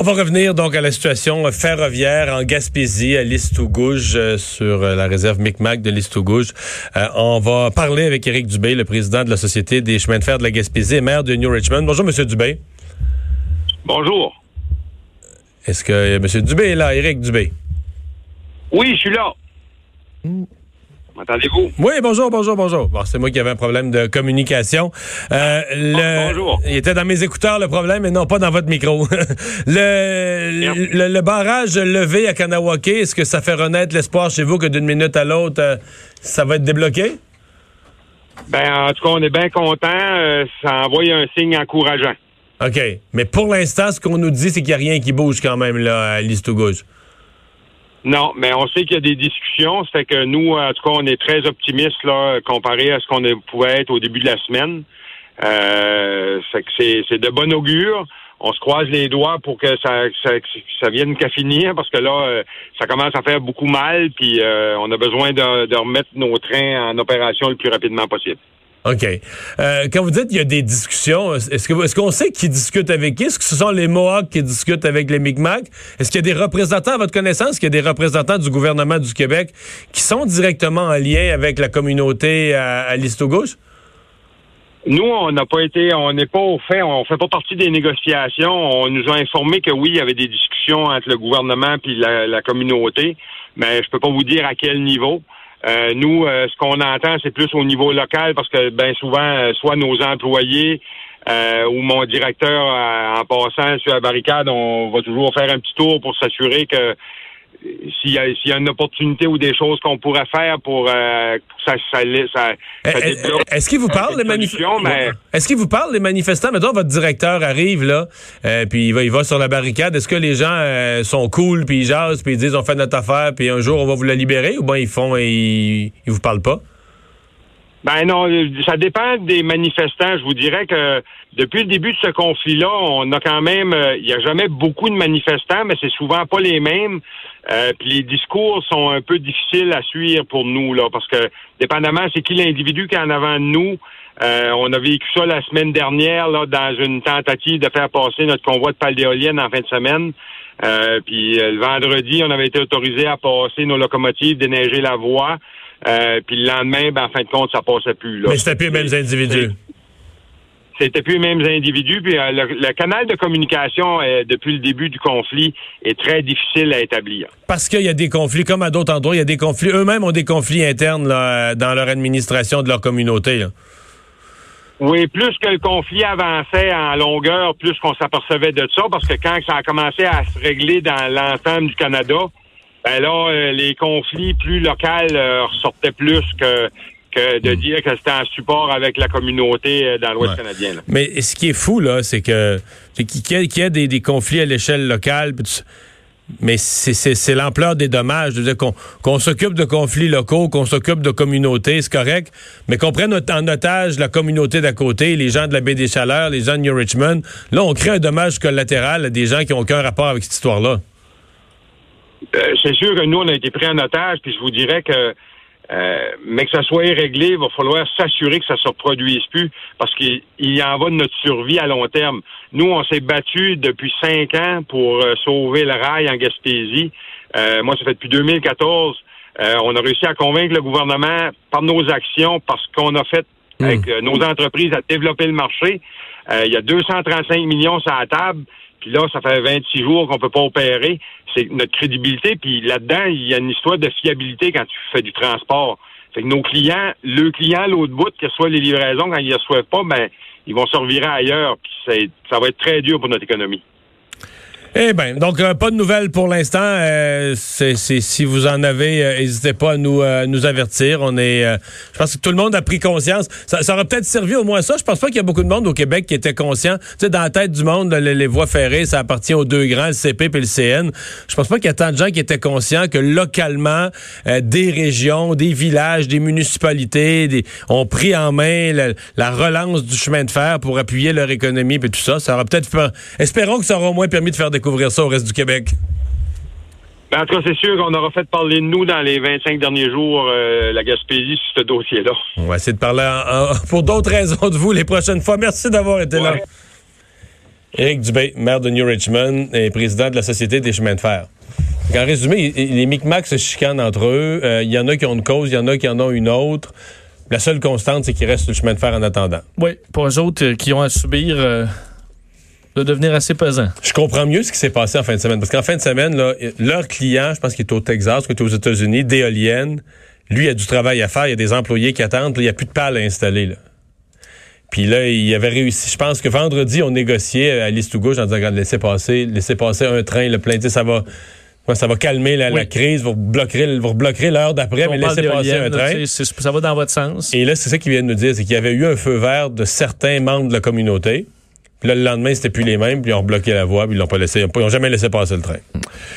On va revenir donc à la situation ferroviaire en Gaspésie, à Listougouge, euh, sur euh, la réserve Micmac de Listougouge. Euh, on va parler avec Éric Dubé, le président de la Société des chemins de fer de la Gaspésie et maire de New Richmond. Bonjour, Monsieur Dubé. Bonjour. Est-ce que M. Dubé est là, Éric Dubé? Oui, je suis là. M'entendez-vous? Oui, bonjour, bonjour, bonjour. Bon, c'est moi qui avais un problème de communication. Euh, le, bonjour. Il était dans mes écouteurs le problème, mais non pas dans votre micro. le, le, le barrage levé à Kanawake, est-ce que ça fait renaître l'espoir chez vous que d'une minute à l'autre, euh, ça va être débloqué? Ben, en tout cas, on est bien content. Euh, ça envoie un signe encourageant. OK. Mais pour l'instant, ce qu'on nous dit, c'est qu'il n'y a rien qui bouge quand même là, à l'Istougouse. Non, mais on sait qu'il y a des discussions. Fait que nous, en tout cas, on est très optimistes là, comparé à ce qu'on pouvait être au début de la semaine. Euh, c'est, c'est de bon augure. On se croise les doigts pour que ça, ça, ça vienne qu'à finir parce que là, euh, ça commence à faire beaucoup mal, puis euh, on a besoin de, de remettre nos trains en opération le plus rapidement possible. OK. Euh, quand vous dites qu'il y a des discussions, est-ce que est-ce qu'on sait qui discute avec qui? Est-ce que ce sont les Mohawks qui discutent avec les Mi'kmaq? Est-ce qu'il y a des représentants, à votre connaissance, qu'il y a des représentants du gouvernement du Québec qui sont directement en lien avec la communauté à, à gauche Nous, on n'a pas été, on n'est pas au fait, on fait pas partie des négociations. On nous a informé que oui, il y avait des discussions entre le gouvernement puis la, la communauté, mais je peux pas vous dire à quel niveau. Euh, nous, euh, ce qu'on entend, c'est plus au niveau local parce que bien souvent, euh, soit nos employés ou mon directeur, en passant sur la barricade, on va toujours faire un petit tour pour s'assurer que s'il y, y a une opportunité ou des choses qu'on pourrait faire pour euh, ça, ça, ça, Est-ce qu'il vous parle des manifestants? Mais... Est-ce qu'il vous parle des manifestants? Mettons, votre directeur arrive là, euh, puis il va, il va sur la barricade. Est-ce que les gens euh, sont cool, puis ils jasent, puis ils disent on fait notre affaire, puis un jour on va vous la libérer, ou bien ils font et ils, ils vous parlent pas? Ben non, ça dépend des manifestants. Je vous dirais que depuis le début de ce conflit-là, on a quand même, il n'y a jamais beaucoup de manifestants, mais c'est souvent pas les mêmes. Euh, puis les discours sont un peu difficiles à suivre pour nous, là, parce que dépendamment c'est qui l'individu qui est en avant de nous, euh, on a vécu ça la semaine dernière là, dans une tentative de faire passer notre convoi de pales d'éoliennes en fin de semaine. Euh, puis le vendredi, on avait été autorisé à passer nos locomotives, déneiger la voie. Puis le lendemain, ben, en fin de compte, ça passait plus. Là. Mais c'était plus les mêmes individus c'était plus les mêmes individus. Puis euh, le, canal de communication euh, depuis le début du conflit est très difficile à établir. Parce qu'il y a des conflits, comme à d'autres endroits, il y a des conflits. Eux-mêmes ont des conflits internes là, dans leur administration de leur communauté. Oui, plus que le conflit avançait en longueur, plus qu'on s'apercevait de ça, parce que quand ça a commencé à se régler dans l'ensemble du Canada, ben là, euh, les conflits plus locaux ressortaient plus que que de hmm. dire que c'était en support avec la communauté euh, dans l'Ouest canadien. Mais ce qui est fou, là, c'est que qu'il y, a des, des conflits à l'échelle locale, mais c'est l'ampleur des dommages. qu'on s'occupe de conflits locaux, qu'on s'occupe de communautés, c'est correct, mais qu'on prenne en otage la communauté d'à côté, les gens de la baie des Chaleurs, les gens de New Richmond. Là, on crée un dommage collatéral à des gens qui n'ont aucun rapport avec cette histoire-là. Euh, c'est sûr que nous, on a été pris en otage, puis je vous dirais que euh, mais que ça soit réglé, il va falloir s'assurer que ça se reproduise plus parce qu'il y en va de notre survie à long terme. Nous, on s'est battu depuis cinq ans pour euh, sauver le rail en Gaspésie. Euh, moi, ça fait depuis 2014. on a réussi à convaincre le gouvernement par nos actions, parce qu'on a fait hmm. avec nos entreprises à développer le marché. il y a 235 millions sur la table. Puis là, ça fait 26 jours qu'on peut pas opérer. C'est notre crédibilité. Puis là-dedans, il y a une histoire de fiabilité quand tu fais du transport. Fait que nos clients, le client, l'autre bout, que ce les livraisons, quand ils ne reçoivent pas, ben, ils vont se ailleurs. Puis ça va être très dur pour notre économie. Eh bien, donc euh, pas de nouvelles pour l'instant. Euh, c'est, si vous en avez, euh, n'hésitez pas à nous, nous avertir. On est, je pense que tout le monde a pris conscience. Ça, ça aurait peut-être servi au moins ça. Je pense pas qu'il y a beaucoup de monde au Québec qui était conscient. Tu sais, dans la tête du monde, les, voies ferrées, ça appartient aux deux grands, le CP et le CN. Je pense pas qu'il y a tant de gens qui étaient conscients que localement, des régions, des villages, des municipalités des, ont pris en main la, relance du chemin de fer pour appuyer leur économie et tout ça. Ça aura peut-être, espérons que ça aura au moins permis de faire des découvrir ça au reste du Québec? Ben, en tout cas, c'est sûr qu'on aura fait parler de nous dans les 25 derniers jours, euh, la Gaspésie, sur ce dossier-là. On va essayer de parler pour d'autres raisons de vous les prochaines fois. Merci d'avoir été là. Éric Dubé, maire de New Richmond et président de la Société des chemins de fer. En résumé, les Micmacs se chicanent entre eux. Euh, il y en a qui ont une cause, il y en a qui en ont une autre. La seule constante, c'est qu'ils restent sur le chemin de fer en attendant. Oui, pour eux autres euh, qui ont à subir euh, de devenir assez pesant. Je comprends mieux ce qui s'est passé en fin de semaine. Parce qu'en fin de semaine, là, leur client, je pense qu'il est au Texas, qu'il est aux États-Unis, d'éolienne, lui, il a du travail à faire, il y a des employés qui attendent, il n'y a plus de pales à installer. Là. Puis là, il avait réussi. Je pense que vendredi, on négociait à l'Est gauche en disant, laissez passer, laissez passer un train, le plein, ça va, ça va calmer la, crise, vous bloquerez, vous bloquerez l'heure d'après, mais laissez passer un train. ça va dans votre sens. Et là, c'est ça qu'il vient de nous dire, c'est qu'il y avait eu un feu vert de certains membres de la communauté. Puis là, le lendemain, c'était plus les mêmes, puis ils ont bloqué la voie, puis ils l'ont pas laissé, ils n'ont jamais laissé passer le train.